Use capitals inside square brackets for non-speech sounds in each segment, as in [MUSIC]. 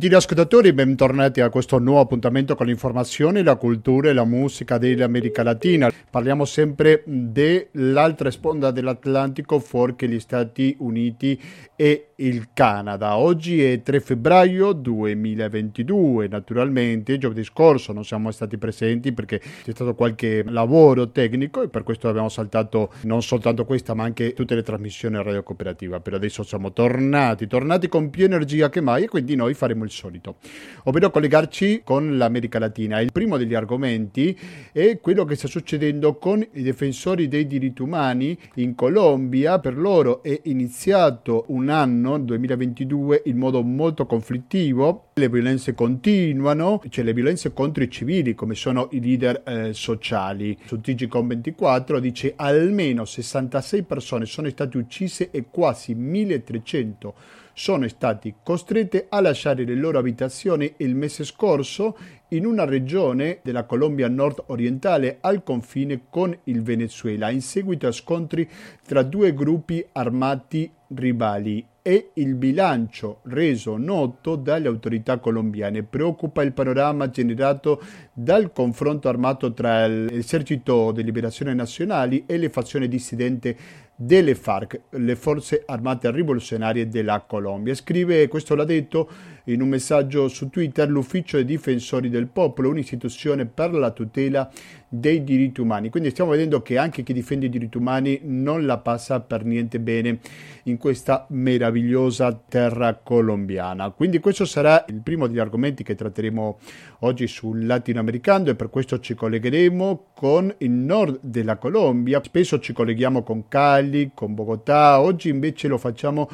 Gentili ascoltatori, bentornati a questo nuovo appuntamento con l'informazione, la cultura e la musica dell'America Latina. Parliamo sempre dell'altra sponda dell'Atlantico, fuori gli Stati Uniti e il Canada. Oggi è 3 febbraio 2022, naturalmente giovedì scorso non siamo stati presenti perché c'è stato qualche lavoro tecnico e per questo abbiamo saltato non soltanto questa ma anche tutte le trasmissioni Radio Cooperativa. Per adesso siamo tornati, tornati con più energia che mai e quindi noi faremo il solito, ovvero collegarci con l'America Latina. Il primo degli argomenti è quello che sta succedendo con i difensori dei diritti umani in Colombia. Per loro è iniziato un anno, 2022, in modo molto conflittivo. Le violenze continuano, cioè le violenze contro i civili, come sono i leader eh, sociali. Su TGCOM24 dice almeno 66 persone sono state uccise e quasi 1300 sono stati costretti a lasciare le loro abitazioni il mese scorso in una regione della Colombia nord-orientale al confine con il Venezuela in seguito a scontri tra due gruppi armati rivali e il bilancio reso noto dalle autorità colombiane. Preoccupa il panorama generato dal confronto armato tra l'esercito di liberazione nazionale e le fazioni dissidenti delle FARC, le forze armate rivoluzionarie della Colombia. Scrive, questo l'ha detto in un messaggio su Twitter, l'Ufficio dei Difensori del Popolo, un'istituzione per la tutela dei diritti umani. Quindi stiamo vedendo che anche chi difende i diritti umani non la passa per niente bene in questa meravigliosa terra colombiana. Quindi questo sarà il primo degli argomenti che tratteremo oggi sul latinoamericano e per questo ci collegheremo con il nord della Colombia. Spesso ci colleghiamo con Cali, con Bogotà, oggi invece lo facciamo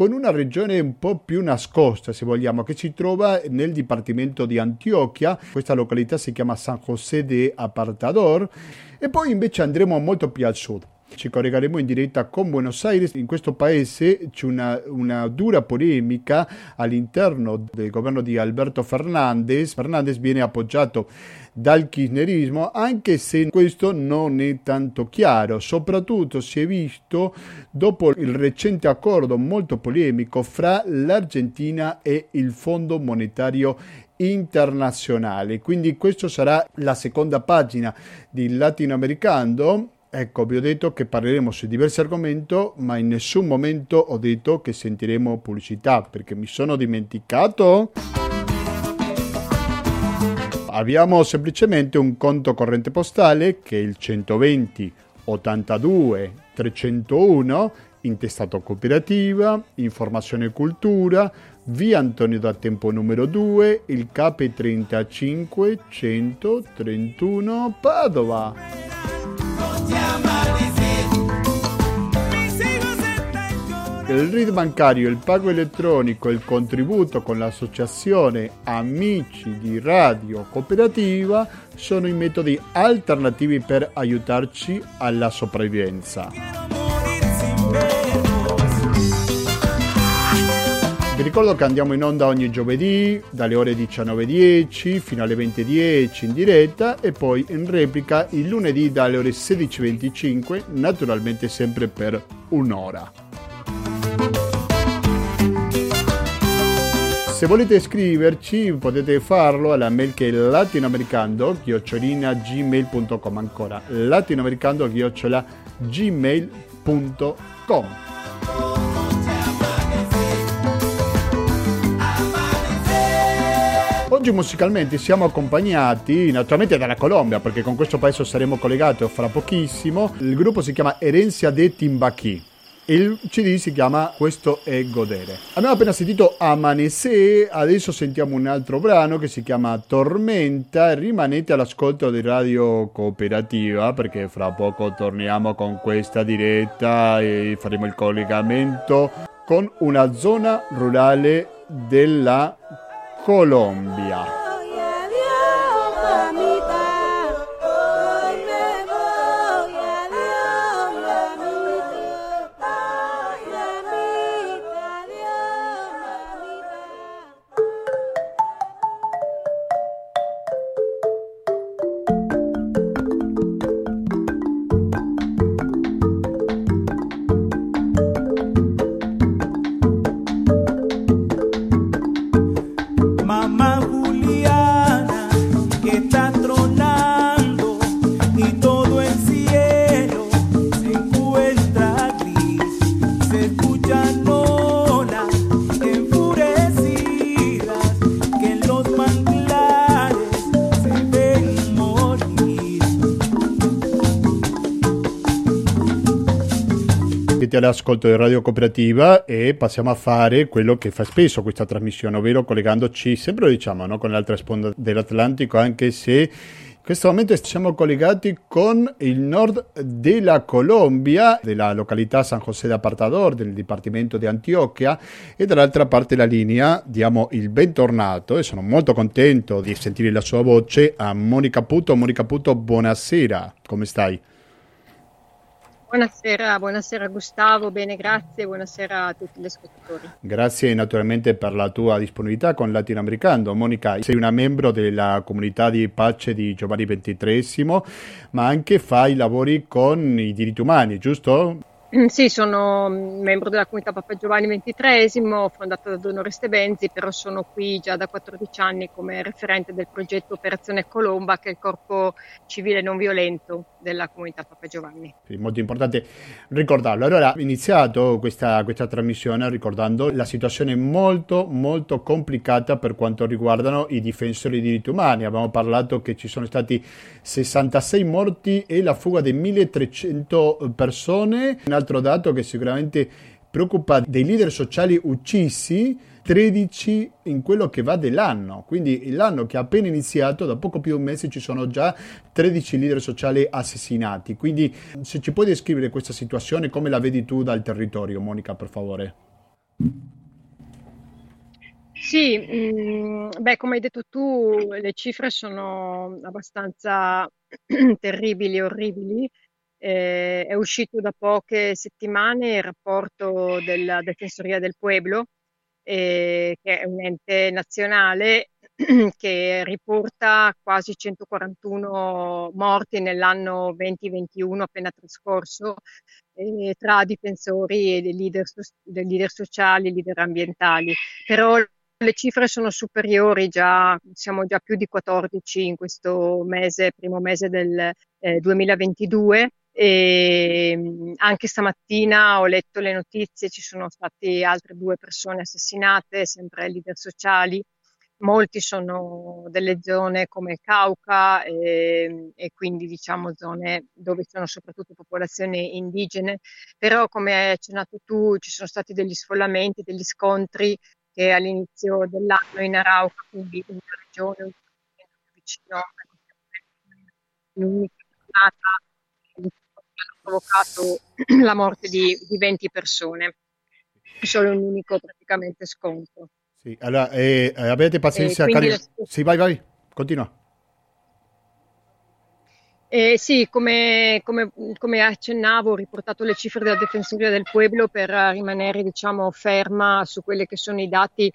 con una regione un po' più nascosta, se vogliamo, che si trova nel dipartimento di Antioquia. Questa località si chiama San José de Apartador. E poi invece andremo molto più al sud. Ci collegheremo in diretta con Buenos Aires. In questo paese c'è una, una, dura polemica all'interno del governo di Alberto Fernandez. Fernandez viene appoggiato dal kirchnerismo, anche se questo non è tanto chiaro. Soprattutto si è visto dopo il recente accordo molto polemico fra l'Argentina e il Fondo Monetario internazionale. Quindi questa sarà la seconda pagina di Latinoamericano. Ecco, vi ho detto che parleremo su diversi argomenti, ma in nessun momento ho detto che sentiremo pubblicità, perché mi sono dimenticato abbiamo semplicemente un conto corrente postale che è il 120 82 301 intestato cooperativa, informazione e cultura, via Antonio da Tempo numero 2, il CAP 35 131 Padova. Il RID bancario, il pago elettronico e il contributo con l'associazione Amici di Radio Cooperativa sono i metodi alternativi per aiutarci alla sopravvivenza. Vi ricordo che andiamo in onda ogni giovedì dalle ore 19.10 fino alle 20.10 in diretta e poi in replica il lunedì dalle ore 16.25, naturalmente sempre per un'ora. Se volete scriverci potete farlo alla mail che è latinoamericando-gmail.com ancora latinoamericando-gmail.com Oggi musicalmente siamo accompagnati naturalmente dalla Colombia perché con questo paese saremo collegati fra pochissimo. Il gruppo si chiama Herencia de Timbaqui il CD si chiama Questo è Godere. Abbiamo appena sentito Amanece, adesso sentiamo un altro brano che si chiama Tormenta. Rimanete all'ascolto di Radio Cooperativa perché fra poco torniamo con questa diretta e faremo il collegamento con una zona rurale della Colombia. All'ascolto di Radio Cooperativa e passiamo a fare quello che fa spesso questa trasmissione, ovvero collegandoci sempre diciamo no, con l'altra sponda dell'Atlantico, anche se in questo momento siamo collegati con il nord della Colombia, della località San José de Apartador, del Dipartimento di Antioquia e dall'altra parte della linea diamo il bentornato e sono molto contento di sentire la sua voce a Monica Puto. Monica Puto, buonasera, come stai? Buonasera, buonasera Gustavo, bene grazie, buonasera a tutti gli ascoltatori. Grazie naturalmente per la tua disponibilità con Latinoamericano. Monica, sei una membro della comunità di pace di Giovanni XXIII, ma anche fai lavori con i diritti umani, giusto? Mm, sì, sono membro della comunità Papa Giovanni XXIII, fondata da Don Oreste Benzi, però sono qui già da 14 anni come referente del progetto Operazione Colomba, che è il corpo civile non violento della comunità Papa Giovanni. Sì, molto importante ricordarlo. Allora, ho iniziato questa, questa trasmissione ricordando la situazione molto, molto complicata per quanto riguardano i difensori dei diritti umani. Abbiamo parlato che ci sono stati 66 morti e la fuga di 1300 persone altro dato che sicuramente preoccupa dei leader sociali uccisi 13 in quello che va dell'anno, quindi l'anno che è appena iniziato, da poco più di un mese ci sono già 13 leader sociali assassinati. Quindi se ci puoi descrivere questa situazione, come la vedi tu dal territorio, Monica, per favore? Sì, mm, beh, come hai detto tu, le cifre sono abbastanza [CLEARS THROAT] terribili, orribili. Eh, è uscito da poche settimane il rapporto della Defensoria del Pueblo, eh, che è un ente nazionale [CLEARS THROAT] che riporta quasi 141 morti nell'anno 2021 appena trascorso eh, tra difensori e leader, dei leader sociali leader ambientali. Però le cifre sono superiori, già, siamo già più di 14 in questo mese, primo mese del eh, 2022 e ehm, anche stamattina ho letto le notizie, ci sono state altre due persone assassinate, sempre leader sociali. Molti sono delle zone come Cauca e, ehm, e quindi diciamo zone dove sono soprattutto popolazioni indigene, però come hai accennato tu ci sono stati degli sfollamenti, degli scontri che all'inizio dell'anno in Arauca, quindi in una regione vicino a l'unica giornata provocato [CLEARS THROAT] la morte di, di 20 persone, solo un unico praticamente scontro. Sì, allora eh, avete pazienza, cari... la... Sì, vai, vai, continua. Eh, sì, come, come, come, accennavo, ho riportato le cifre della Difensoria del Pueblo per rimanere diciamo, ferma su quelli che sono i dati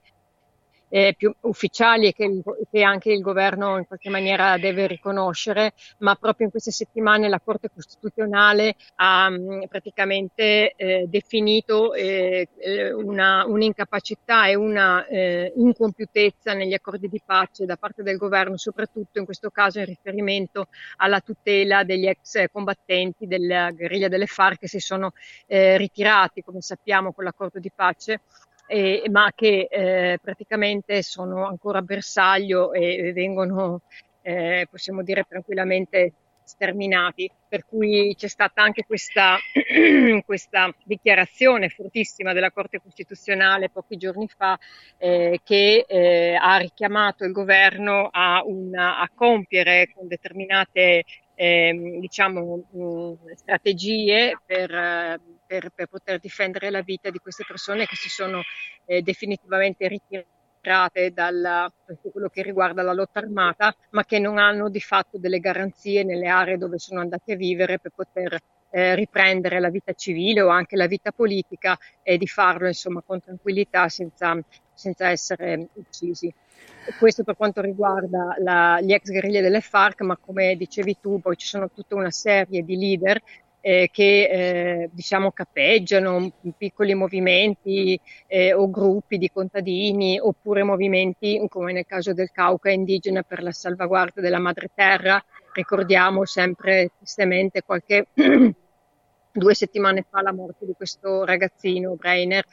eh, più ufficiali e che, che, anche il governo in qualche maniera deve riconoscere, ma proprio in queste settimane la Corte Costituzionale ha mh, mm, praticamente eh, definito eh, eh, una, un'incapacità e una eh, incompiutezza negli accordi di pace da parte del governo, soprattutto in questo caso in riferimento alla tutela degli ex combattenti della guerriglia delle FARC che si sono eh, ritirati, come sappiamo, con l'accordo di pace eh, ma che eh, praticamente sono ancora bersaglio e, vengono, eh, possiamo dire tranquillamente, sterminati. Per cui c'è stata anche questa, [CLEARS THROAT] questa dichiarazione fortissima della Corte Costituzionale pochi giorni fa eh, che eh, ha richiamato il governo a, una, a compiere con determinate eh, diciamo, mh, strategie per, per, per, poter difendere la vita di queste persone che si sono eh, definitivamente ritirate da quello che riguarda la lotta armata, ma che non hanno di fatto delle garanzie nelle aree dove sono andate a vivere per poter eh, riprendere la vita civile o anche la vita politica e di farlo insomma con tranquillità senza, senza essere uccisi. Questo per quanto riguarda la, gli ex guerriglie delle FARC, ma come dicevi tu, poi ci sono tutta una serie di leader eh, che eh, diciamo cappeggiano piccoli movimenti eh, o gruppi di contadini oppure movimenti come nel caso del Cauca indigena per la salvaguardia della madre terra. Ricordiamo sempre tristemente qualche [CLEARS THROAT] due settimane fa la morte di questo ragazzino Breiner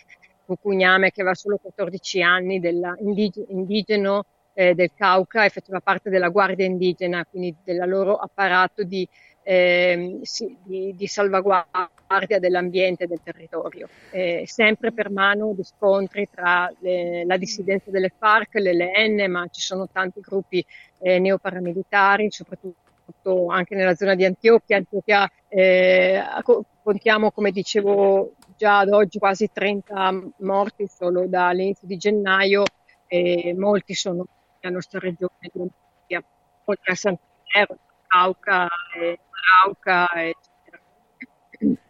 Cucugname che aveva solo 14 anni, della, indig- indigeno eh, del Cauca e faceva parte della guardia indigena, quindi del loro apparato di eh, di, di, salvaguardia dell'ambiente e del territorio, eh, sempre per mano di scontri tra le, la dissidenza delle FARC, l'LN, ma ci sono tanti gruppi eh, neoparamilitari, soprattutto anche nella zona di Antiochia. Antiochia eh, contiamo, come dicevo già ad oggi, quasi 30 morti solo dall'inizio di gennaio e molti sono nella nostra regione di Antiochia, oltre a Sant'Ero, Cauca e Arauca, eccetera.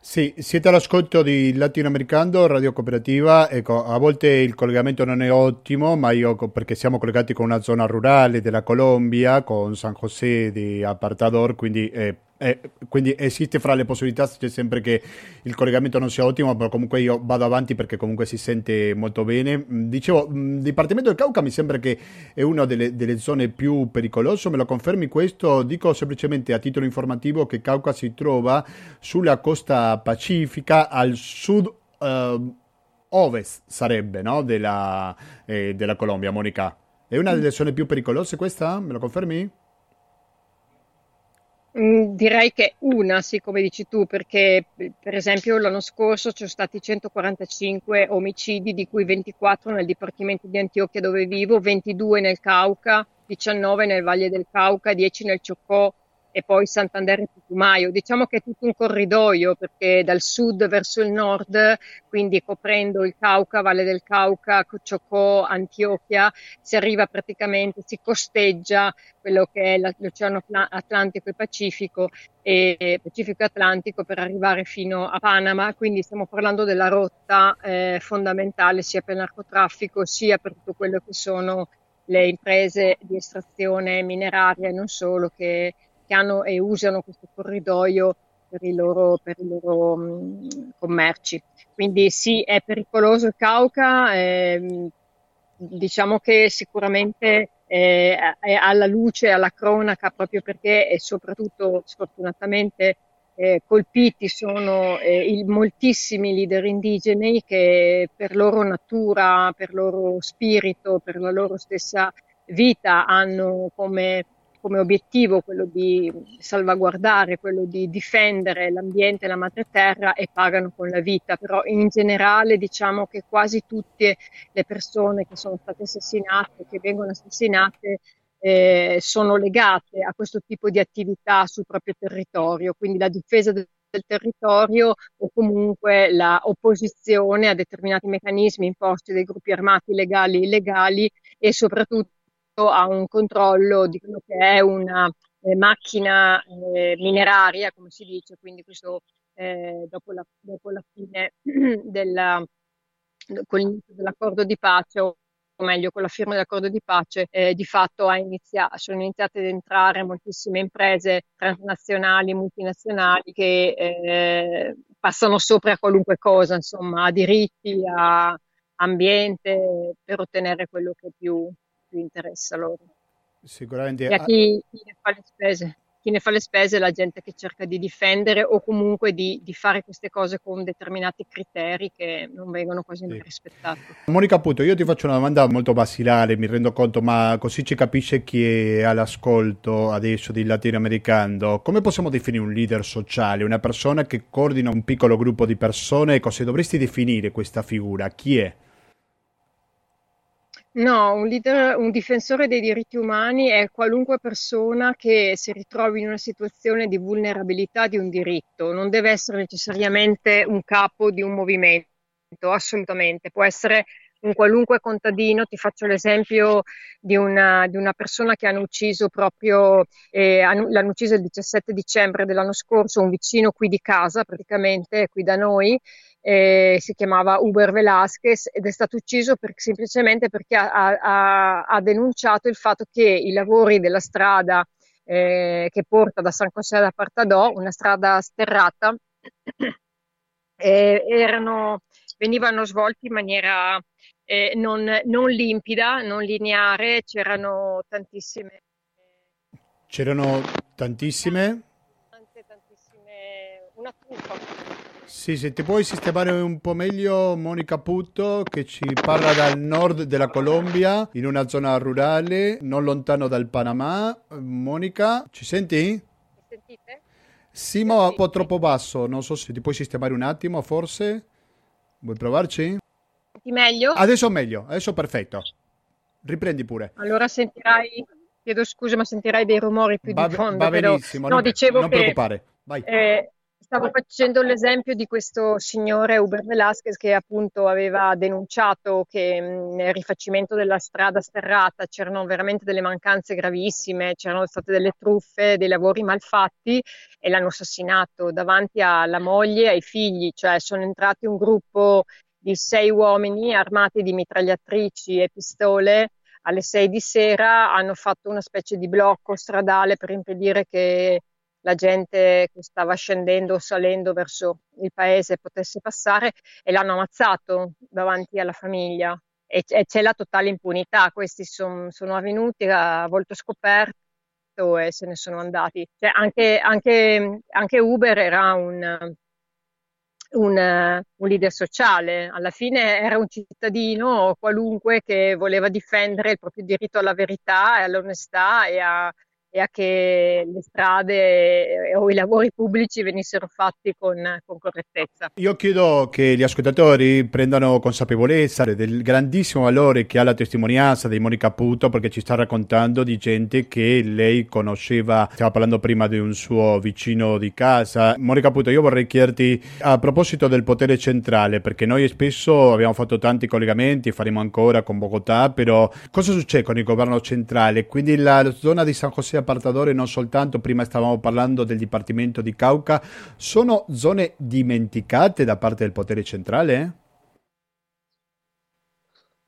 Sì, siete all'ascolto di Latinoamericano, Radio Cooperativa. Ecco, a volte il collegamento non è ottimo, ma io, perché siamo collegati con una zona rurale della Colombia, con San José di Apartador, quindi eh, eh, quindi esiste fra le possibilità, c'è sempre che il collegamento non sia ottimo, però comunque io vado avanti perché comunque si sente molto bene. Mm, dicevo, il mm, Dipartimento del Cauca mi sembra che è una delle, delle, zone più pericolose, me lo confermi questo? Dico semplicemente a titolo informativo che Cauca si trova sulla costa pacifica al sud. Uh, ovest sarebbe no? della, eh, della Colombia, Monica. È una delle zone più pericolose questa? Me lo confermi? Mm, direi che una, sì, come dici tu, perché per esempio l'anno scorso ci sono stati 145 omicidi, di cui 24 nel Dipartimento di Antiochia dove vivo, 22 nel Cauca, 19 nel Valle del Cauca, 10 nel Ciocò, e poi Santander e Putumayo. Diciamo che è tutto un corridoio perché dal sud verso il nord, quindi coprendo il Cauca, Valle del Cauca, Ciocò, Antiochia, si arriva praticamente, si costeggia quello che è l'Oceano Atlantico e Pacifico e Pacifico Atlantico per arrivare fino a Panama, quindi stiamo parlando della rotta eh, fondamentale sia per il narcotraffico sia per tutto quello che sono le imprese di estrazione mineraria e non solo che che hanno e usano questo corridoio per i loro, per i loro mh, commerci. Quindi sì, è pericoloso il Cauca, eh, diciamo che sicuramente eh, è alla luce, alla cronaca, proprio perché e soprattutto sfortunatamente eh, colpiti sono eh, il, moltissimi leader indigeni che per loro natura, per loro spirito, per la loro stessa vita hanno come come obiettivo quello di salvaguardare, quello di difendere l'ambiente e la madre terra e pagano con la vita, però in generale diciamo che quasi tutte le persone che sono state assassinate, che vengono assassinate, eh, sono legate a questo tipo di attività sul proprio territorio, quindi la difesa del del territorio o comunque la opposizione a determinati meccanismi imposti dai gruppi armati legali e illegali e soprattutto a un controllo di quello che è una eh, macchina eh, mineraria, come si dice, quindi questo eh, dopo, la, dopo, la, fine [CLEARS THROAT] della, con dell'accordo di pace o meglio con la firma dell'accordo di pace, eh, di fatto inizia- sono iniziate ad entrare moltissime imprese transnazionali, multinazionali che eh, passano sopra a qualunque cosa, insomma, a diritti, a ambiente, per ottenere quello che più, più interessa loro. Sicuramente. E a chi, chi, ne fa le spese. Chi ne fa le spese è la gente che cerca di difendere o comunque di, di fare queste cose con determinati criteri che non vengono quasi sì. rispettati. Monica, appunto, io ti faccio una domanda molto basilare, mi rendo conto, ma così ci capisce chi è all'ascolto adesso di latinoamericano. Come possiamo definire un leader sociale, una persona che coordina un piccolo gruppo di persone? Cosa dovresti definire questa figura? Chi è? No, un leader, un difensore dei diritti umani è qualunque persona che si ritrovi in una situazione di vulnerabilità di un diritto, non deve essere necessariamente un capo di un movimento, assolutamente, può essere un qualunque contadino, ti faccio l'esempio di una, di una persona che hanno ucciso proprio, eh, l'hanno ucciso il 17 dicembre dell'anno scorso, un vicino qui di casa, praticamente qui da noi, eh, si chiamava Uber Velasquez ed è stato ucciso per, semplicemente perché ha, ha, ha, denunciato il fatto che i lavori della strada eh, che porta da San José da Partadò, una strada sterrata, [CLEARS THROAT] eh, erano, venivano svolti in maniera eh, non, non, limpida, non lineare, c'erano tantissime. C'erano tantissime? Tante, tantissime, una truffa. Sì, se ti puoi sistemare un po' meglio, Monica Putto, che ci parla dal nord della Colombia, in una zona rurale, non lontano dal Panama. Monica, ci senti? sentite? Sì, ma un po' troppo basso. Non so se ti puoi sistemare un attimo, forse. Vuoi provarci? Senti meglio? Adesso meglio, adesso perfetto. Riprendi pure. Allora sentirai, chiedo scusa, ma sentirai dei rumori più Va, di fondo. va però... benissimo, no, non, dicevo non che, preoccupare. Vai. Eh, Stavo facendo l'esempio di questo signore Uber Velasquez che appunto aveva denunciato che nel rifacimento della strada sterrata c'erano veramente delle mancanze gravissime, c'erano state delle truffe, dei lavori malfatti e l'hanno assassinato davanti alla moglie e ai figli, cioè sono entrati un gruppo di sei uomini armati di mitragliatrici e pistole. Alle sei di sera, hanno fatto una specie di blocco stradale per impedire che la gente che stava scendendo o salendo verso il paese potesse passare e l'hanno ammazzato davanti alla famiglia e, e c'è la totale impunità. Questi son, sono avvenuti a volto scoperto e se ne sono andati. Cioè, anche, anche, anche, Uber era un, un, un, leader sociale, alla fine era un cittadino qualunque che voleva difendere il proprio diritto alla verità e all'onestà e a, e a che le strade o i lavori pubblici venissero fatti con, con, correttezza. Io chiedo che gli ascoltatori prendano consapevolezza del grandissimo valore che ha la testimonianza di Monica Puto perché ci sta raccontando di gente che lei conosceva, stiamo parlando prima di un suo vicino di casa. Monica Puto, io vorrei chiederti a proposito del potere centrale, perché noi spesso abbiamo fatto tanti collegamenti, faremo ancora con Bogotà, però cosa succede con il governo centrale? Quindi la zona di San José Apartadores, non soltanto, prima stavamo parlando del Dipartimento di Cauca, sono zone dimenticate da parte del potere centrale?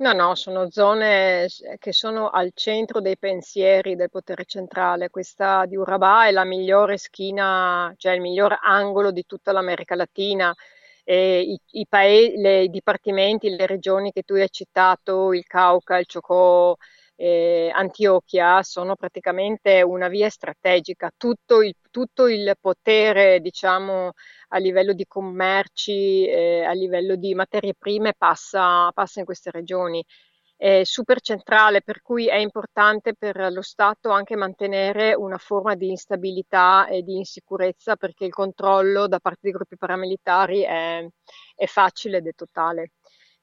No, no, sono zone che sono al centro dei pensieri del potere centrale. Questa di Urabà è la migliore schina, cioè il miglior angolo di tutta l'America Latina. I, i, paesi, le, i dipartimenti, le regioni che tu hai citato, il Cauca, il Chocó, eh, Antiochia sono praticamente una via strategica, tutto il, tutto il potere diciamo, a livello di commerci, eh, a livello di materie prime passa, passa in queste regioni. È super centrale, per cui è importante per lo Stato anche mantenere una forma di instabilità e di insicurezza perché il controllo da parte dei gruppi paramilitari è, è facile ed è totale.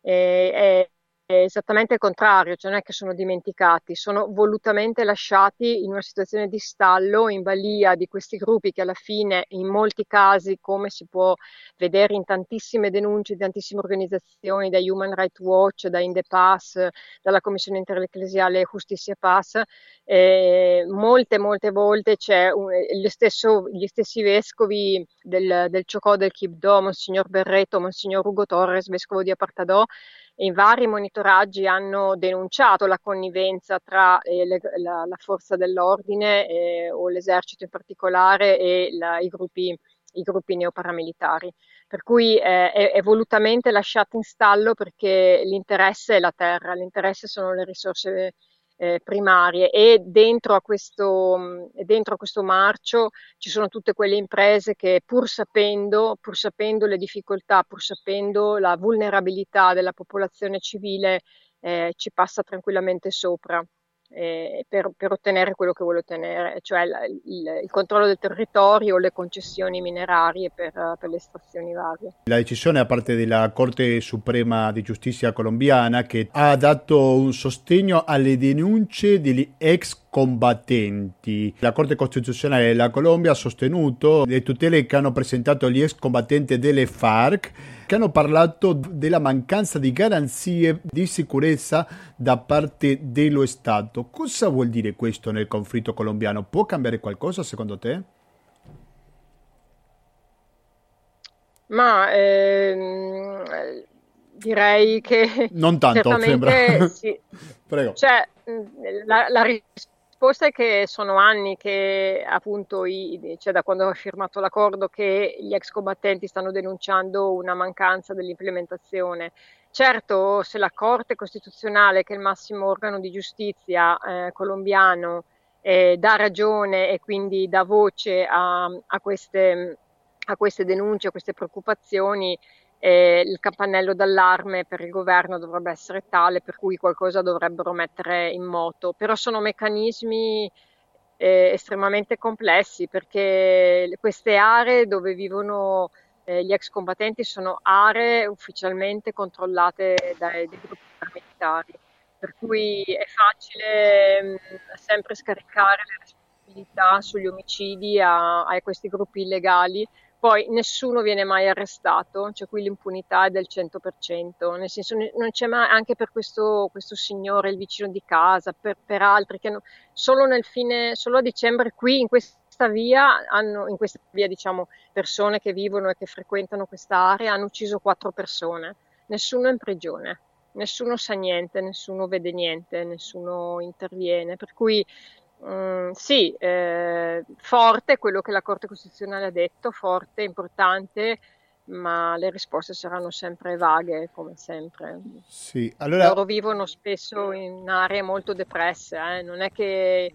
E, è, esattamente il contrario, cioè non è che sono dimenticati, sono volutamente lasciati in una situazione di stallo, in balia di questi gruppi che alla fine, in molti casi, come si può vedere in tantissime denunce di tantissime organizzazioni, da Human Rights Watch, da Indepass, dalla Commissione Interecclesiale Justicia Pass, eh, molte, molte volte c'è un, stesso, gli stessi vescovi del, del Ciocò del Kibdo, Monsignor Berreto, Monsignor Ugo Torres, vescovo di Apartadò, in vari monitoraggi hanno denunciato la connivenza tra eh, le, la, la, forza dell'ordine eh, o l'esercito in particolare e la, i, gruppi, i, gruppi, neoparamilitari. Per cui eh, è, è, volutamente lasciato in stallo perché l'interesse è la terra, l'interesse sono le risorse eh, primarie. E dentro a, questo, dentro a questo marcio ci sono tutte quelle imprese che pur sapendo, pur sapendo le difficoltà, pur sapendo la vulnerabilità della popolazione civile, eh, ci passa tranquillamente sopra eh, per, per, ottenere quello che vuole ottenere, cioè il, il, il, controllo del territorio le concessioni minerarie per, per, le estrazioni varie. La decisione da parte della Corte Suprema di Giustizia colombiana che ha dato un sostegno alle denunce degli ex combattenti. La Corte Costituzionale della Colombia ha sostenuto le tutele che hanno presentato gli ex combattenti delle FARC che hanno parlato della mancanza di garanzie di sicurezza da parte dello Stato. Cosa vuol dire questo nel conflitto colombiano? Può cambiare qualcosa secondo te? Ma ehm, direi che non tanto sembra. Sì. [LAUGHS] Prego. Cioè, la, la risposta risposta è che sono anni che appunto i, cioè da quando ho firmato l'accordo che gli ex combattenti stanno denunciando una mancanza dell'implementazione. Certo, se la Corte Costituzionale, che è il massimo organo di giustizia eh, colombiano, eh, dà ragione e quindi dà voce a, a, queste, a queste denunce, a queste preoccupazioni, e il campanello d'allarme per il governo dovrebbe essere tale per cui qualcosa dovrebbero mettere in moto, però sono meccanismi eh, estremamente complessi perché queste aree dove vivono eh, gli ex combattenti sono aree ufficialmente controllate dai, dai gruppi paramilitari, per cui è facile mh, sempre scaricare le responsabilità sugli omicidi a, a questi gruppi illegali poi nessuno viene mai arrestato, cioè qui l'impunità è del 100%, nel senso non c'è mai, anche per questo, questo signore, il vicino di casa, per, per altri, che no, solo, nel fine, solo a dicembre qui in questa via, hanno, in questa via diciamo persone che vivono e che frequentano questa area, hanno ucciso quattro persone, nessuno è in prigione, nessuno sa niente, nessuno vede niente, nessuno interviene, per cui Mm, sì, eh, forte quello che la Corte Costituzionale ha detto, forte, importante, ma le risposte saranno sempre vaghe, come sempre. Sì, allora... Loro vivono spesso in aree molto depresse, eh? non è che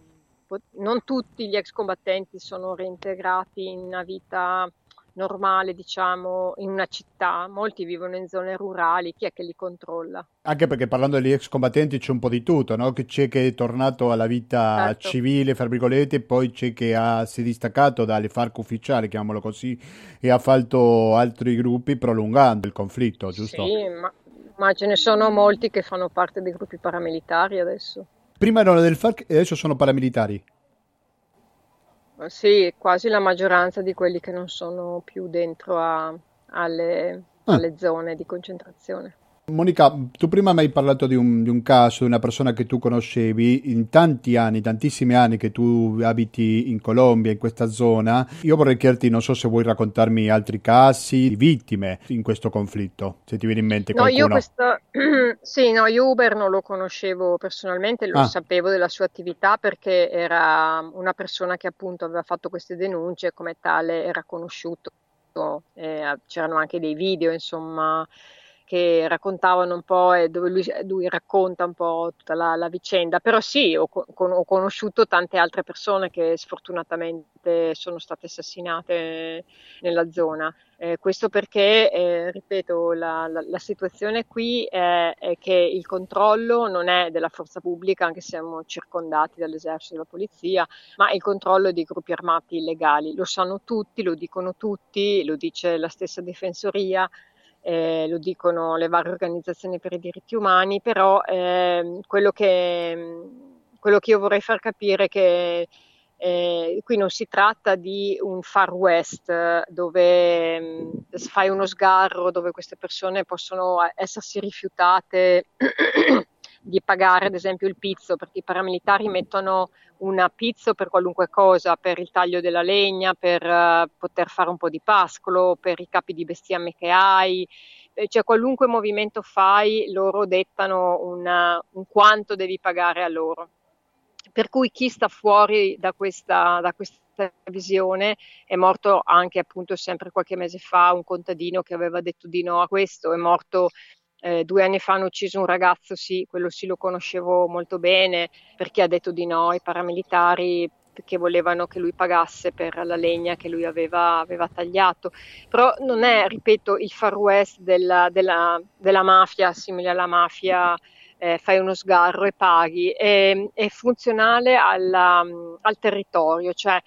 non tutti gli ex combattenti sono reintegrati in una vita normale, diciamo, in una città, molti vivono in zone rurali, chi è che li controlla? Anche perché parlando degli ex combattenti c'è un po' di tutto, no? C'è chi è tornato alla vita certo. civile, fra virgolette, poi c'è chi ha, si è distaccato dalle FARC ufficiali, chiamiamolo così, e ha fatto altri gruppi prolungando il conflitto, giusto? Sì, ma, ma ce ne sono molti che fanno parte dei gruppi paramilitari adesso. Prima erano del FARC e adesso sono paramilitari. Sì, quasi la maggioranza di quelli che non sono più dentro a, alle, ah. alle zone di concentrazione. Monica, tu prima mi hai parlato di un, di un, caso, di una persona che tu conoscevi in tanti anni, tantissimi anni che tu abiti in Colombia, in questa zona. Io vorrei chiederti, non so se vuoi raccontarmi altri casi di vittime in questo conflitto, se ti viene in mente qualcuno. No, io questo... [CLEARS THROAT] sì, no, io Uber non lo conoscevo personalmente, lo ah. sapevo della sua attività perché era una persona che appunto aveva fatto queste denunce e come tale era conosciuto. Eh, c'erano anche dei video, insomma che raccontavano un po' e dove lui, lui racconta un po' tutta la, la vicenda, però sì, ho, con, ho, conosciuto tante altre persone che sfortunatamente sono state assassinate nella zona. Eh, questo perché, eh, ripeto, la, la, la, situazione qui è, è, che il controllo non è della forza pubblica, anche se siamo circondati dall'esercito e dalla polizia, ma il controllo è dei gruppi armati illegali. Lo sanno tutti, lo dicono tutti, lo dice la stessa difensoria eh, lo dicono le varie organizzazioni per i diritti umani, però eh, quello, che, quello, che, io vorrei far capire è che eh, qui non si tratta di un far west dove mh, fai uno sgarro, dove queste persone possono essersi rifiutate [CLEARS THROAT] di pagare ad esempio il pizzo, perché i paramilitari mettono una pizzo per qualunque cosa, per il taglio della legna, per uh, poter fare un po' di pascolo, per i capi di bestiame che hai, eh, cioè qualunque movimento fai, loro dettano una, un quanto devi pagare a loro. Per cui chi sta fuori da questa, da questa visione è morto anche appunto sempre qualche mese fa un contadino che aveva detto di no a questo, è morto eh, due anni fa hanno ucciso un ragazzo, sì, quello sì lo conoscevo molto bene perché ha detto di no ai paramilitari perché volevano che lui pagasse per la legna che lui aveva, aveva tagliato. Però non è, ripeto, il far west della, della, della mafia, simile alla mafia, eh, fai uno sgarro e paghi, è, è funzionale alla, al territorio, cioè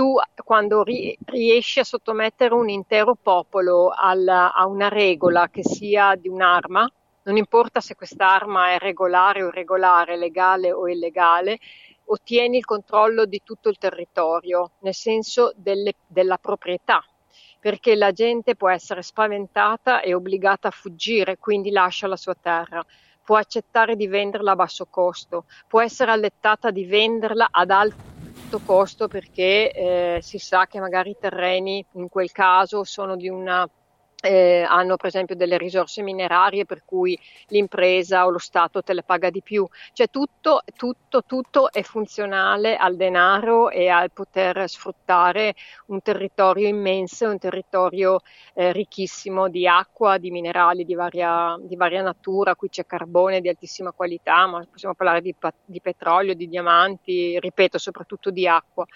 tu quando ri- riesci a sottomettere un intero popolo alla, a una regola che sia di un'arma, non importa se quest'arma è regolare o irregolare, legale o illegale, ottieni il controllo di tutto il territorio, nel senso delle, della proprietà, perché la gente può essere spaventata e obbligata a fuggire, quindi lascia la sua terra. Può accettare di venderla a basso costo, può essere allettata di venderla ad alto costo perché eh, si sa che magari i terreni in quel caso sono di una eh, hanno per esempio delle risorse minerarie per cui l'impresa o lo Stato te le paga di più, cioè tutto, tutto, tutto è funzionale al denaro e al poter sfruttare un territorio immenso, un territorio eh, ricchissimo di acqua, di minerali di varia, di varia, natura, qui c'è carbone di altissima qualità, ma possiamo parlare di, di petrolio, di diamanti, ripeto soprattutto di acqua,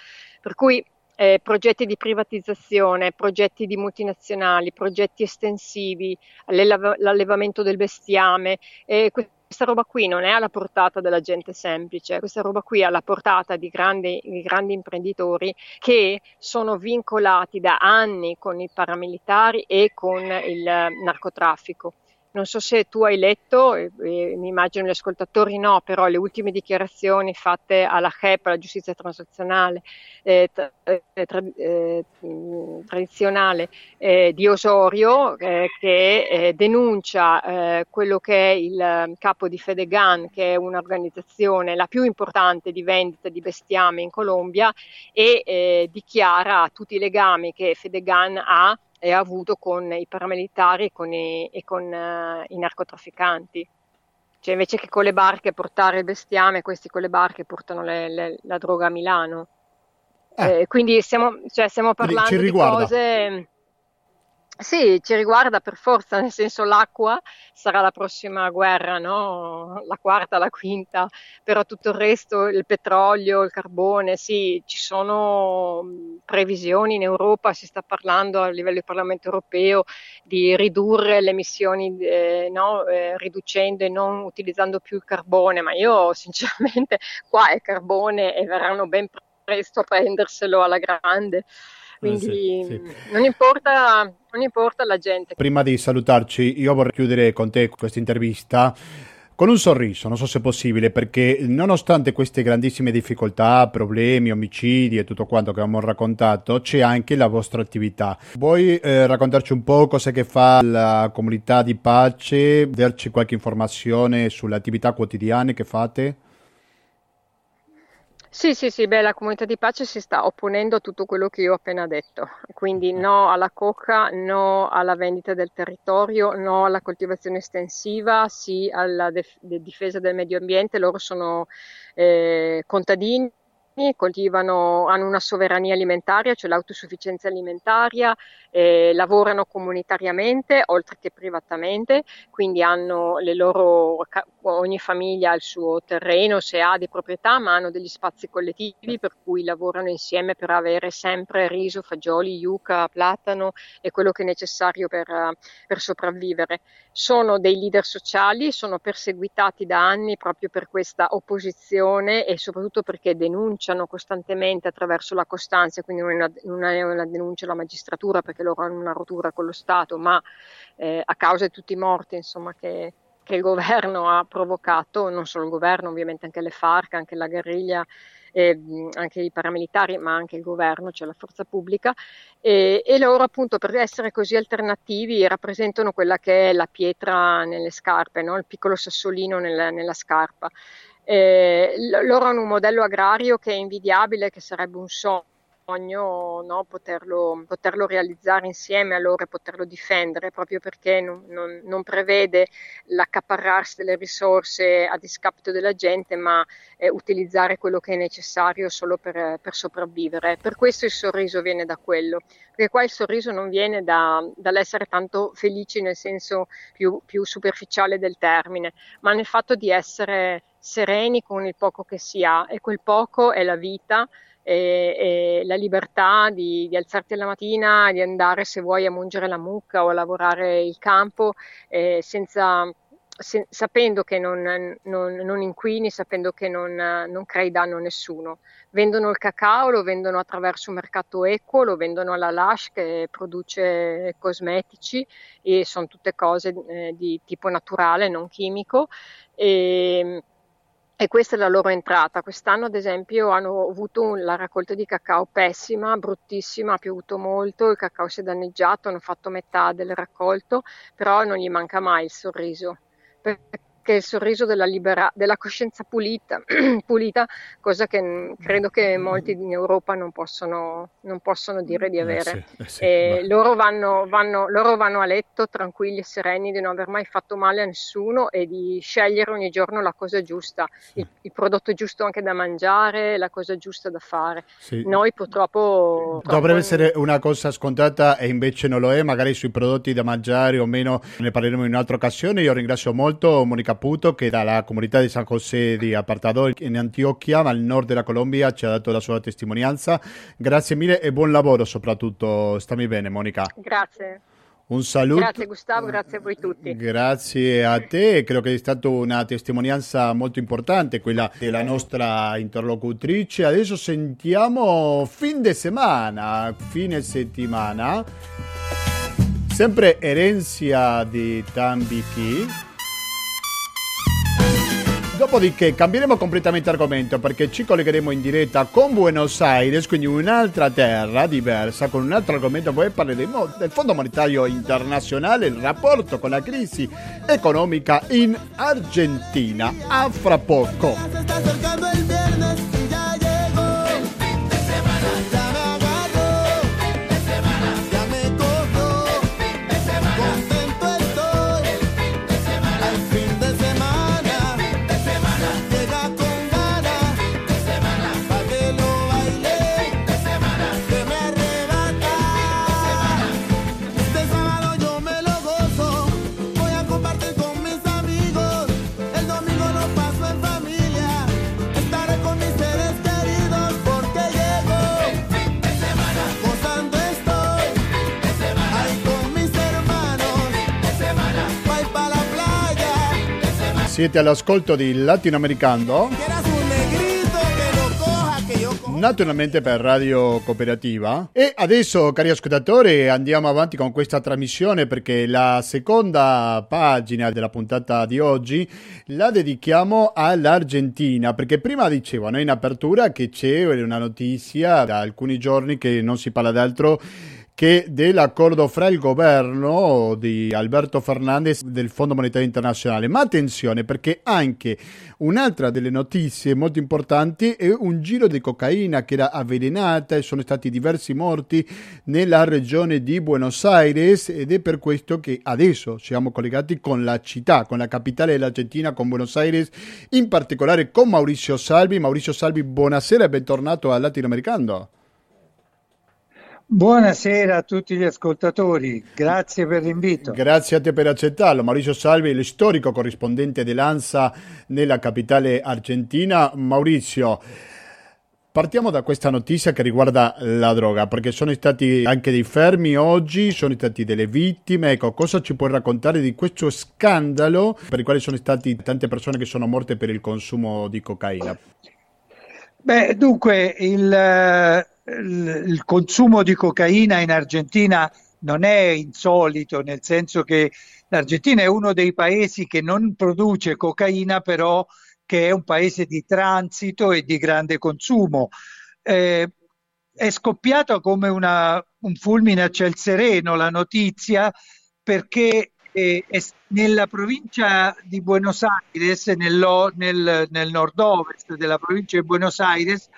per cui eh, progetti di privatizzazione, progetti di multinazionali, progetti estensivi, l'allevamento del bestiame. Eh, questa roba qui non è alla portata della gente semplice, questa roba qui è alla portata di grandi, di grandi imprenditori che sono vincolati da anni con i paramilitari e con il narcotraffico. Non so se tu hai letto, eh, mi immagino gli ascoltatori no, però le ultime dichiarazioni fatte alla HEP, alla giustizia transazionale, eh, tra, eh, eh, tradizionale eh, di Osorio, eh, che denuncia quello che è il capo di Fedegan, che è un'organizzazione la più importante di vendita di bestiame in Colombia, e dichiara tutti i legami che Fedegan ha e ha avuto con i paramilitari e con i, e con, uh, i narcotrafficanti. Cioè invece che con le barche portare il bestiame, questi con le barche portano le, le, la droga a Milano. Eh. Eh, quindi stiamo, cioè, stiamo parlando di cose sì, ci riguarda per forza, nel senso l'acqua sarà la prossima guerra, no? La quarta, la quinta, però tutto il resto, il petrolio, il carbone, sì, ci sono previsioni in Europa, si sta parlando a livello di Parlamento europeo di ridurre le emissioni, eh, no? eh, riducendo e non utilizzando più il carbone, ma io [LAUGHS] sinceramente qua è carbone e verranno ben presto a prenderselo alla grande. Quindi sì, sì. Non, importa, non importa alla gente. Prima di salutarci, io vorrei chiudere con te questa intervista con un sorriso, non so se è possibile, perché nonostante queste grandissime difficoltà, problemi, omicidi e tutto quanto che abbiamo raccontato, c'è anche la vostra attività. Vuoi eh, raccontarci un po' cosa che fa la comunità di pace, darci qualche informazione sulle attività quotidiane che fate? Sì, sì, sì, beh, la comunità di pace si sta opponendo a tutto quello che io ho appena detto, quindi no alla coca, no alla vendita del territorio, no alla coltivazione estensiva, sì alla def- difesa del medio ambiente, loro sono eh, contadini coltivano, hanno una sovrania alimentaria, cioè l'autosufficienza alimentaria, eh, lavorano comunitariamente oltre che privatamente, quindi hanno le loro, ogni famiglia ha il suo terreno se ha di proprietà, ma hanno degli spazi collettivi per cui lavorano insieme per avere sempre riso, fagioli, yucca, platano e quello che è necessario per, per sopravvivere. Sono dei leader sociali, sono perseguitati da anni proprio per questa opposizione e soprattutto perché denunciano costantemente attraverso la costanza, quindi non è una, non è una denuncia alla magistratura perché loro hanno una rottura con lo Stato, ma eh, a causa di tutti i morti insomma, che, che, il governo ha provocato, non solo il governo, ovviamente anche le FARC, anche la guerriglia, eh, anche i paramilitari, ma anche il governo, cioè la forza pubblica, e, e, loro appunto per essere così alternativi rappresentano quella che è la pietra nelle scarpe, no? il piccolo sassolino nel, nella scarpa. Eh, loro hanno un modello agrario che è invidiabile, che sarebbe un sogno sogno no, poterlo, poterlo, realizzare insieme a loro e poterlo difendere, proprio perché non, non, non, prevede l'accaparrarsi delle risorse a discapito della gente, ma eh, utilizzare quello che è necessario solo per, per, sopravvivere. Per questo il sorriso viene da quello, perché qua il sorriso non viene da, dall'essere tanto felici nel senso più, più superficiale del termine, ma nel fatto di essere sereni con il poco che si ha e quel poco è la vita e, e la libertà di, di, alzarti alla mattina, di andare se vuoi a mungere la mucca o a lavorare il campo eh, senza, se, sapendo che non, non, non, inquini, sapendo che non, non crei danno a nessuno. Vendono il cacao, lo vendono attraverso un mercato equo, lo vendono alla Lush che produce cosmetici e sono tutte cose eh, di tipo naturale, non chimico. E, e questa è la loro entrata. Quest'anno, ad esempio, hanno avuto la raccolta di cacao pessima, bruttissima, ha piovuto molto, il cacao si è danneggiato, hanno fatto metà del raccolto, però non gli manca mai il sorriso. Perché che è il sorriso della, libera- della coscienza pulita, [CLEARS THROAT] pulita, cosa che credo che molti in Europa non possono, non possono dire di eh avere. Eh sì, eh sì, loro, vanno, vanno, loro, vanno, a letto tranquilli e sereni di non aver mai fatto male a nessuno e di scegliere ogni giorno la cosa giusta, sì. il, il, prodotto giusto anche da mangiare, la cosa giusta da fare. Noi purtroppo... Dovrebbe essere una cosa scontata e invece non lo è, magari sui prodotti da mangiare o meno ne parleremo in un'altra occasione. Io ringrazio molto Monica Caputo che dalla comunità di San José di Apartador in Antioquia, al nord della Colombia, ci ha dato la sua testimonianza. Grazie mille e buon lavoro soprattutto. Stammi bene Monica. Grazie. Un saluto. Grazie Gustavo, grazie a voi tutti. Grazie a te, credo che è stata una testimonianza molto importante quella della nostra interlocutrice. Adesso sentiamo fin di settimana, fine settimana, sempre Erenzia di Tambiki. Dopodiché cambieremo completamente argomento perché ci collegheremo in diretta con Buenos Aires, quindi un'altra terra diversa, con un altro argomento. Poi parleremo del Fondo Monetario Internazionale, il rapporto con la crisi economica in Argentina. A fra poco. Siete all'ascolto di Latinoamericano? Naturalmente per Radio Cooperativa. E adesso, cari ascoltatori, andiamo avanti con questa trasmissione perché la seconda pagina della puntata di oggi la dedichiamo all'Argentina. Perché prima dicevano in apertura che c'è una notizia da alcuni giorni che non si parla d'altro che dell'accordo fra il governo di Alberto Fernandez del Fondo Monetario Internazionale. Ma attenzione perché anche un'altra delle notizie molto importanti è un giro di cocaina che era avvelenata e sono stati diversi morti nella regione di Buenos Aires ed è per questo che adesso siamo collegati con la città, con la capitale dell'Argentina, con Buenos Aires, in particolare con Maurizio Salvi. Maurizio Salvi, buonasera e bentornato al Latinoamericano. Buonasera a tutti gli ascoltatori, grazie per l'invito. Grazie a te per accettarlo. Maurizio Salvi, il storico corrispondente dell'ANSA nella capitale argentina. Maurizio, partiamo da questa notizia che riguarda la droga, perché sono stati anche dei fermi oggi, sono stati delle vittime. Ecco, cosa ci puoi raccontare di questo scandalo per il quale sono state tante persone che sono morte per il consumo di cocaina? Beh, dunque, il il consumo di cocaina in Argentina non è insolito, nel senso che l'Argentina è uno dei paesi che non produce cocaina, però che è un paese di transito e di grande consumo. Eh, è scoppiata come una, un fulmine a ciel sereno la notizia perché eh, nella provincia di Buenos Aires, nel, nel, nel nord-ovest della provincia di Buenos Aires,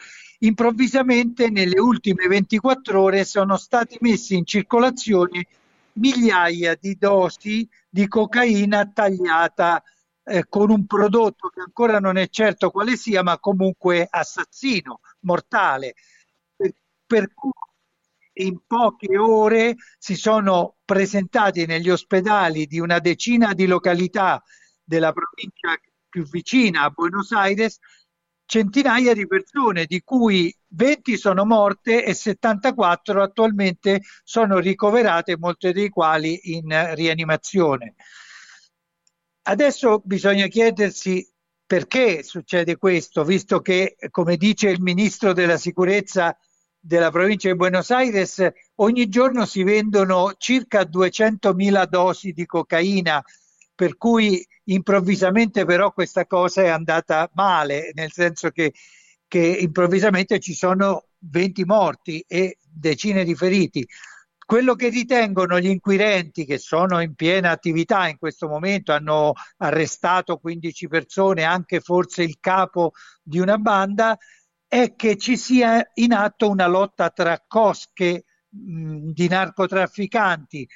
improvvisamente nelle ultime 24 ore sono stati messi in circolazione migliaia di dosi di cocaina tagliata eh, con un prodotto che ancora non è certo quale sia, ma comunque assassino, mortale. Per, per cui in poche ore si sono presentati negli ospedali di una decina di località della provincia più vicina a Buenos Aires centinaia di persone, di cui 20 sono morte e 74 attualmente sono ricoverate, molte dei quali in rianimazione. Adesso bisogna chiedersi perché succede questo, visto che, come dice il ministro della sicurezza della provincia di Buenos Aires, ogni giorno si vendono circa 200.000 dosi di cocaina per cui improvvisamente però questa cosa è andata male, nel senso che, che improvvisamente ci sono 20 morti e decine di feriti. Quello che ritengono gli inquirenti che sono in piena attività in questo momento, hanno arrestato 15 persone, anche forse il capo di una banda, è che ci sia in atto una lotta tra cosche mh, di narcotrafficanti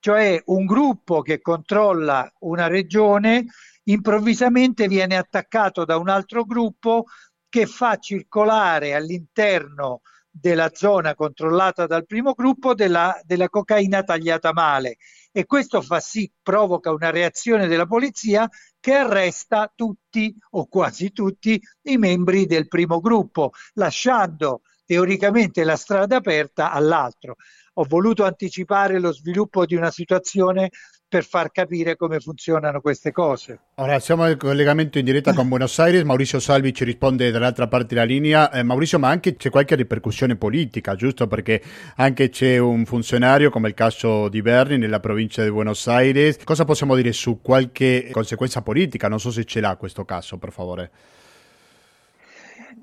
cioè un gruppo che controlla una regione improvvisamente viene attaccato da un altro gruppo che fa circolare all'interno della zona controllata dal primo gruppo della, della cocaina tagliata male e questo fa sì, provoca una reazione della polizia che arresta tutti o quasi tutti i membri del primo gruppo, lasciando teoricamente la strada aperta all'altro. Ho voluto anticipare lo sviluppo di una situazione per far capire come funzionano queste cose. Ora siamo in collegamento in diretta con Buenos Aires, Maurizio Salvi ci risponde dall'altra parte della linea. Eh, Maurizio, ma anche c'è qualche ripercussione politica, giusto? Perché anche c'è un funzionario come il caso di Berni nella provincia di Buenos Aires. Cosa possiamo dire su qualche conseguenza politica? Non so se ce l'ha questo caso, per favore.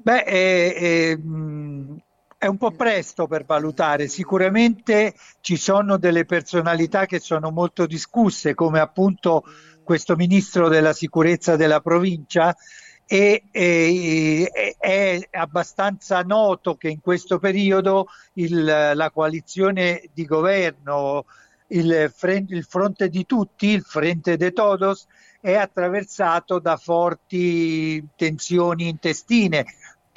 Beh, eh, eh, è un po' presto per valutare, sicuramente ci sono delle personalità che sono molto discusse, come appunto questo ministro della sicurezza della provincia, e, e, è abbastanza noto che in questo periodo il, la coalizione di governo, il, il, fronte di tutti, il Frente de Todos, è attraversato da forti tensioni intestine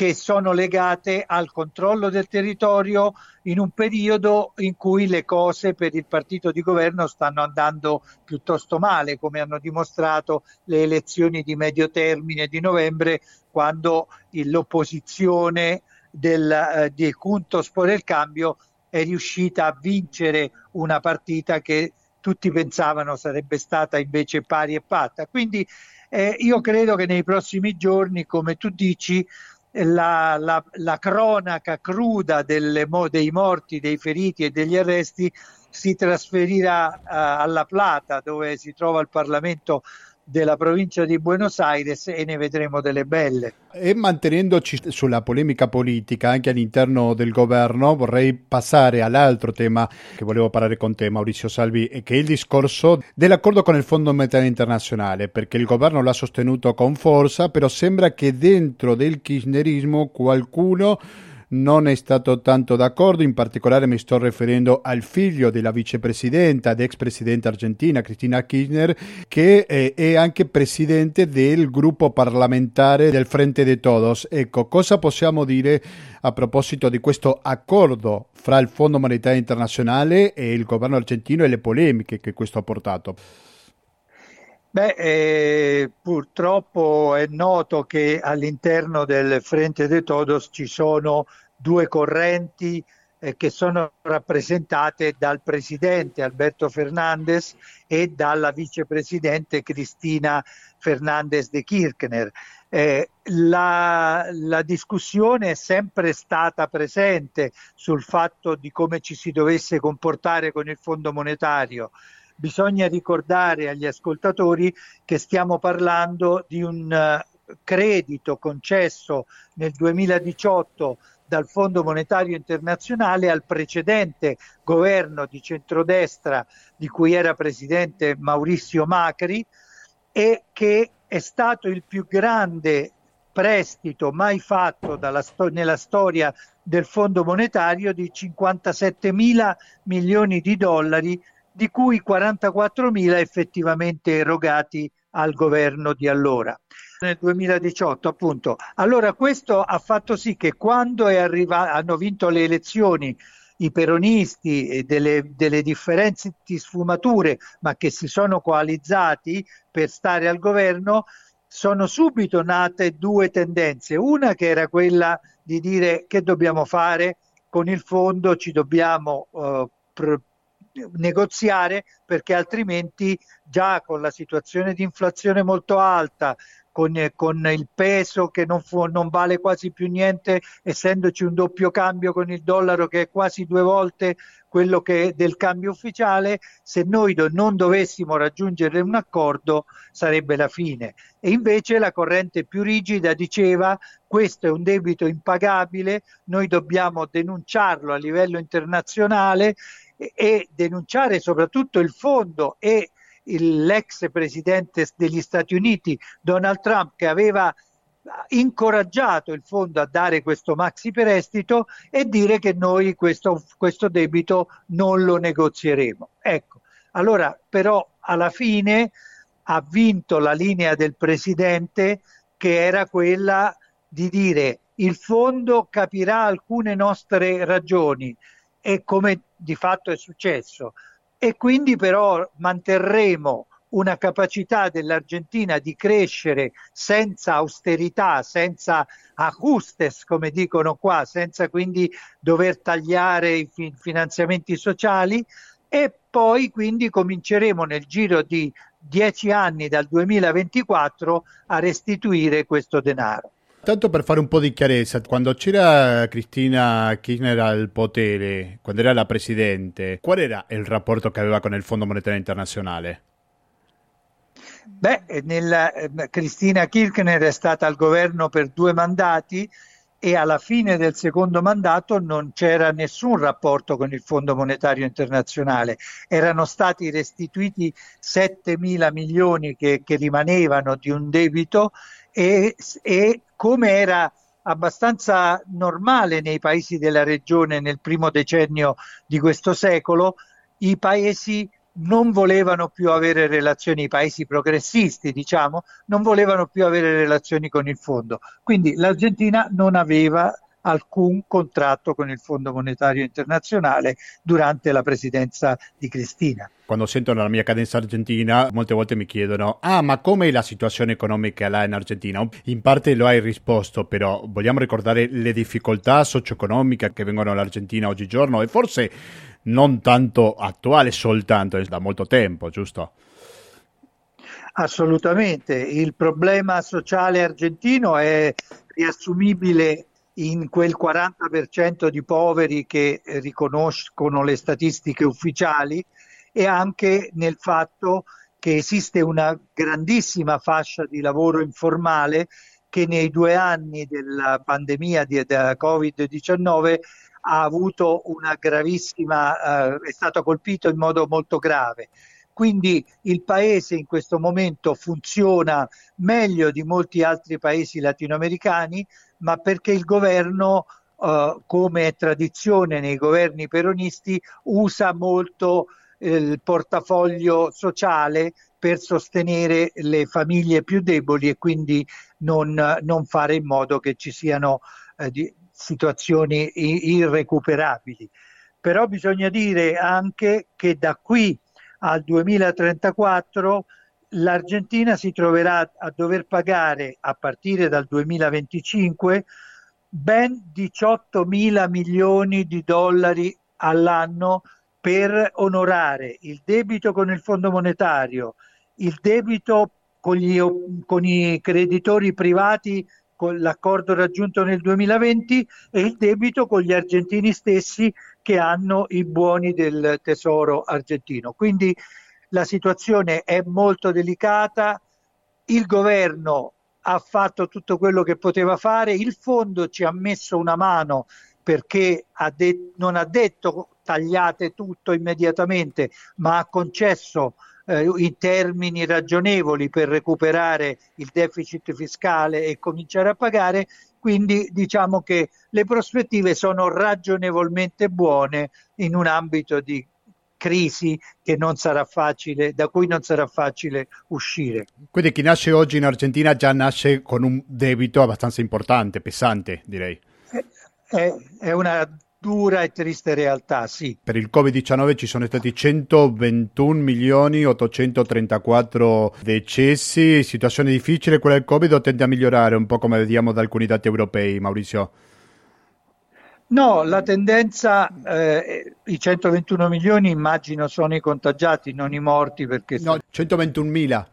che sono legate al controllo del territorio in un periodo in cui le cose per il partito di governo stanno andando piuttosto male, come hanno dimostrato le elezioni di medio termine di novembre, quando l'opposizione del, eh, di Juntos por el Cambio è riuscita a vincere una partita che tutti pensavano sarebbe stata invece pari e patta. Quindi eh, io credo che nei prossimi giorni, come tu dici, la, la, la cronaca cruda delle, dei morti, dei feriti e degli arresti si trasferirà uh, alla Plata dove si trova il Parlamento della provincia di Buenos Aires e ne vedremo delle belle. E mantenendoci sulla polemica politica anche all'interno del governo, vorrei passare all'altro tema che volevo parlare con te, Maurizio Salvi, che è il discorso dell'accordo con il Fondo Monetario Internazionale, perché il governo l'ha sostenuto con forza, però sembra che dentro del kirchnerismo qualcuno non è stato tanto d'accordo, in particolare mi sto riferendo al figlio della vicepresidenta ed ex presidente argentina Cristina Kirchner, che eh, è anche presidente del gruppo parlamentare del Frente de Todos. Ecco, cosa possiamo dire a proposito di questo accordo fra il Fondo Monetario Internazionale e il governo argentino e le polemiche che questo ha portato? Beh, eh, purtroppo è noto che all'interno del Frente de Todos ci sono due correnti eh, che sono rappresentate dal presidente Alberto Fernandez e dalla vicepresidente Cristina Fernandez de Kirchner. Eh, la, la, discussione è sempre stata presente sul fatto di come ci si dovesse comportare con il Fondo monetario bisogna ricordare agli ascoltatori che stiamo parlando di un uh, credito concesso nel 2018 dal Fondo Monetario Internazionale al precedente governo di centrodestra di cui era presidente Maurizio Macri e che è stato il più grande prestito mai fatto sto- nella storia del Fondo Monetario di 57 mila milioni di dollari di cui 44.000 effettivamente erogati al governo di allora. Nel 2018 appunto. Allora questo ha fatto sì che quando arriva- hanno vinto le elezioni i peronisti e delle, delle differenti sfumature ma che si sono coalizzati per stare al governo sono subito nate due tendenze. Una che era quella di dire che dobbiamo fare? Con il fondo ci dobbiamo pr- negoziare perché altrimenti già con la situazione di inflazione molto alta, con, con, il peso che non, fu, non, vale quasi più niente, essendoci un doppio cambio con il dollaro che è quasi due volte quello che del cambio ufficiale, se noi do, non dovessimo raggiungere un accordo sarebbe la fine. E invece la corrente più rigida diceva questo è un debito impagabile, noi dobbiamo denunciarlo a livello internazionale e denunciare soprattutto il fondo e l'ex presidente degli Stati Uniti Donald Trump che aveva incoraggiato il fondo a dare questo maxi prestito e dire che noi questo, questo debito non lo negozieremo. Ecco, allora però alla fine ha vinto la linea del presidente che era quella di dire il fondo capirà alcune nostre ragioni e come di fatto è successo e quindi però manterremo una capacità dell'Argentina di crescere senza austerità, senza ajustes, come dicono qua, senza quindi dover tagliare i finanziamenti sociali e poi quindi cominceremo nel giro di dieci anni dal 2024 a restituire questo denaro. Tanto per fare un po' di chiarezza, quando c'era Cristina Kirchner al potere, quando era la presidente, qual era il rapporto che aveva con il Fondo Monetario Internazionale? Beh, nella, eh, Cristina Kirchner è stata al governo per due mandati e alla fine del secondo mandato non c'era nessun rapporto con il Fondo Monetario Internazionale. Erano stati restituiti 7 mila milioni che, che rimanevano di un debito e, e come era abbastanza normale nei paesi della regione nel primo decennio di questo secolo, i paesi non volevano più avere relazioni, i paesi progressisti diciamo, non volevano più avere relazioni con il fondo. Quindi l'Argentina non aveva alcun contratto con il Fondo Monetario Internazionale durante la presidenza di Cristina. Quando sentono la mia cadenza argentina, molte volte mi chiedono: Ah, ma com'è la situazione economica là in Argentina? In parte lo hai risposto, però vogliamo ricordare le difficoltà socio-economiche che vengono all'Argentina oggigiorno e forse non tanto attuale soltanto, è da molto tempo, giusto? Assolutamente, il problema sociale argentino è riassumibile in quel 40% di poveri che riconoscono le statistiche ufficiali e anche nel fatto che esiste una grandissima fascia di lavoro informale che nei due anni della pandemia della Covid-19 ha avuto una gravissima, eh, è stato colpito in modo molto grave. Quindi il paese in questo momento funziona meglio di molti altri paesi latinoamericani, ma perché il governo, eh, come è tradizione nei governi peronisti, usa molto eh, il portafoglio sociale per sostenere le famiglie più deboli e quindi non, non fare in modo che ci siano eh, di, situazioni irrecuperabili. Però bisogna dire anche che da qui al 2034 l'Argentina si troverà a dover pagare a partire dal 2025 ben 18 mila milioni di dollari all'anno per onorare il debito con il Fondo monetario, il debito con, gli, con i creditori privati con l'accordo raggiunto nel 2020 e il debito con gli argentini stessi che hanno i buoni del tesoro argentino. Quindi la situazione è molto delicata, il governo ha fatto tutto quello che poteva fare, il fondo ci ha messo una mano perché ha de- non ha detto tagliate tutto immediatamente, ma ha concesso eh, in termini ragionevoli per recuperare il deficit fiscale e cominciare a pagare, quindi diciamo che le prospettive sono ragionevolmente buone in un ambito di crisi che non sarà facile, da cui non sarà facile uscire. Quindi chi nasce oggi in Argentina già nasce con un debito abbastanza importante, pesante direi. È, è una dura e triste realtà, sì. Per il Covid-19 ci sono stati 121 milioni 834 decessi, situazione difficile quella del Covid o tende a migliorare un po' come vediamo da alcuni dati europei, Maurizio? No, la tendenza, eh, i 121 milioni immagino sono i contagiati, non i morti perché... No, 121 mila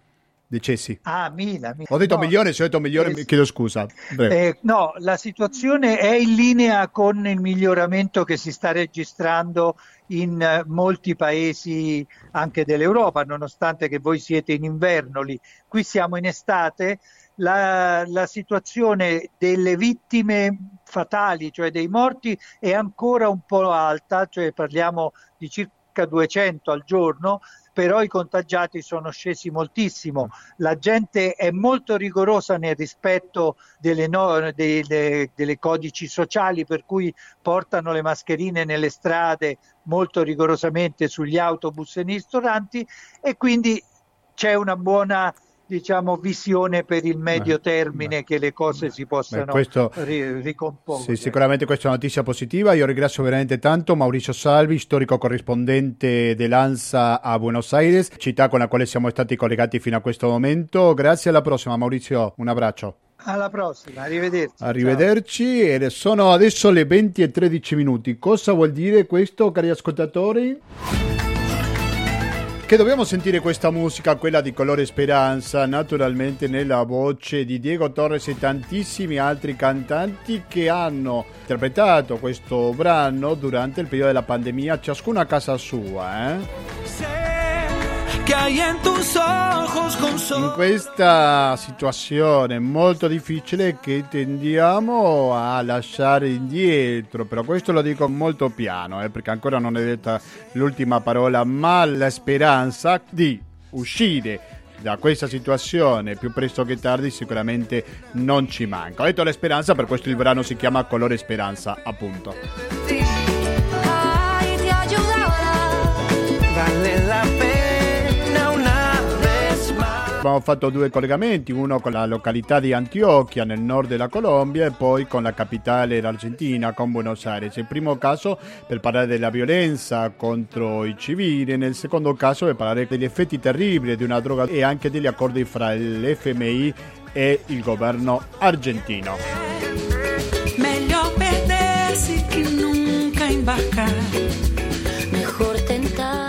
decessi. Ah, Mila. Mila. Ho detto no, milione, se ho detto milione, eh, chiedo scusa. Eh, no, la situazione è in linea con il miglioramento che si sta registrando in uh, molti paesi anche dell'Europa, nonostante che voi siete in inverno lì. Qui siamo in estate. La, la situazione delle vittime fatali, cioè dei morti, è ancora un po' alta, cioè parliamo di circa 200 al giorno, però i contagiati sono scesi moltissimo. La gente è molto rigorosa nel rispetto delle, no, delle, delle codici sociali, per cui portano le mascherine nelle strade molto rigorosamente sugli autobus e nei ristoranti e quindi c'è una buona diciamo, visione per il medio termine beh, che le cose si possano beh, questo, ri- ricomporre. Sì, sicuramente questa è una notizia positiva. Io ringrazio veramente tanto Mauricio Salvi, storico corrispondente dell'ANSA a Buenos Aires, città con la quale siamo stati collegati fino a questo momento. Grazie, alla prossima Maurizio, un abbraccio. Alla prossima, arrivederci. Arrivederci, ciao. sono adesso le 20 e 13 minuti. Cosa vuol dire questo, cari ascoltatori? Che dobbiamo sentire questa musica, quella di Colore Speranza, naturalmente nella voce di Diego Torres e tantissimi altri cantanti che hanno interpretato questo brano durante il periodo della pandemia, ciascuno a casa sua. Eh? In questa situazione molto difficile che tendiamo a lasciare indietro, però questo lo dico molto piano, eh, perché ancora non è detta l'ultima parola, ma la speranza di uscire da questa situazione più presto che tardi sicuramente non ci manca. Ho detto la speranza, per questo il brano si chiama Colore Speranza, appunto. Abbiamo fatto due collegamenti, uno con la località di Antioquia nel nord della Colombia e poi con la capitale argentina, con Buenos Aires. Il primo caso per parlare della violenza contro i civili, nel secondo caso per parlare degli effetti terribili di una droga e anche degli accordi fra l'FMI e il governo argentino. Meglio perdersi che nunca imbarcare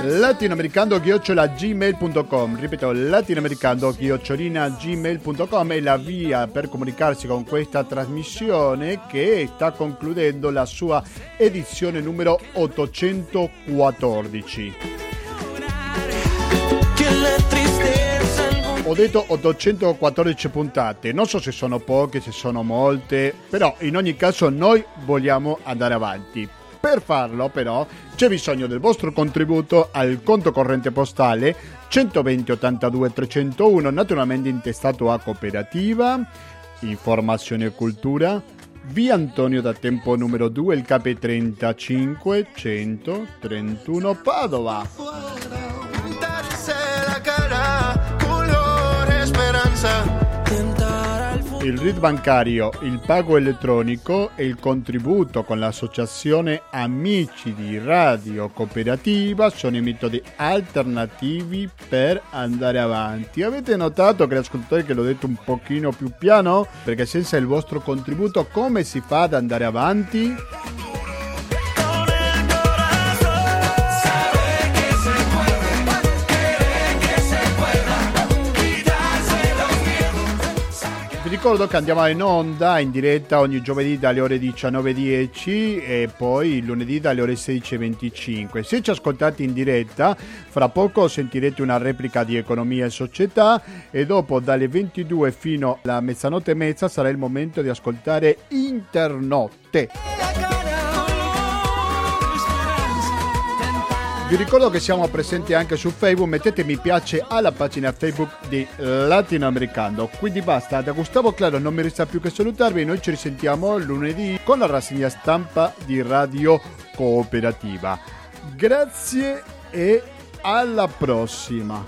latinoamericando-gmail.com ripeto latinoamericando-gmail.com è la via per comunicarsi con questa trasmissione che sta concludendo la sua edizione numero 814 ho detto 814 puntate, non so se sono poche, se sono molte, però in ogni caso noi vogliamo andare avanti. Per farlo però c'è bisogno del vostro contributo al conto corrente postale 120 82 301, naturalmente intestato a cooperativa, informazione e cultura, via Antonio da Tempo numero 2, il KP35 131 Padova. Il RID bancario, il pago elettronico e il contributo con l'associazione Amici di Radio Cooperativa sono i metodi alternativi per andare avanti. Avete notato che l'ascoltatore che l'ho detto un pochino più piano? Perché senza il vostro contributo come si fa ad andare avanti? Vi ricordo che andiamo in onda in diretta ogni giovedì dalle ore 19.10 e poi lunedì dalle ore 16.25. Se ci ascoltate in diretta, fra poco sentirete una replica di Economia e Società e dopo dalle 22 fino alla mezzanotte e mezza sarà il momento di ascoltare Internotte. Vi ricordo che siamo presenti anche su Facebook, mettete mi piace alla pagina Facebook di Latinoamericano. Quindi basta, da Gustavo Claro non mi resta più che salutarvi, noi ci risentiamo lunedì con la rassegna stampa di Radio Cooperativa. Grazie e alla prossima.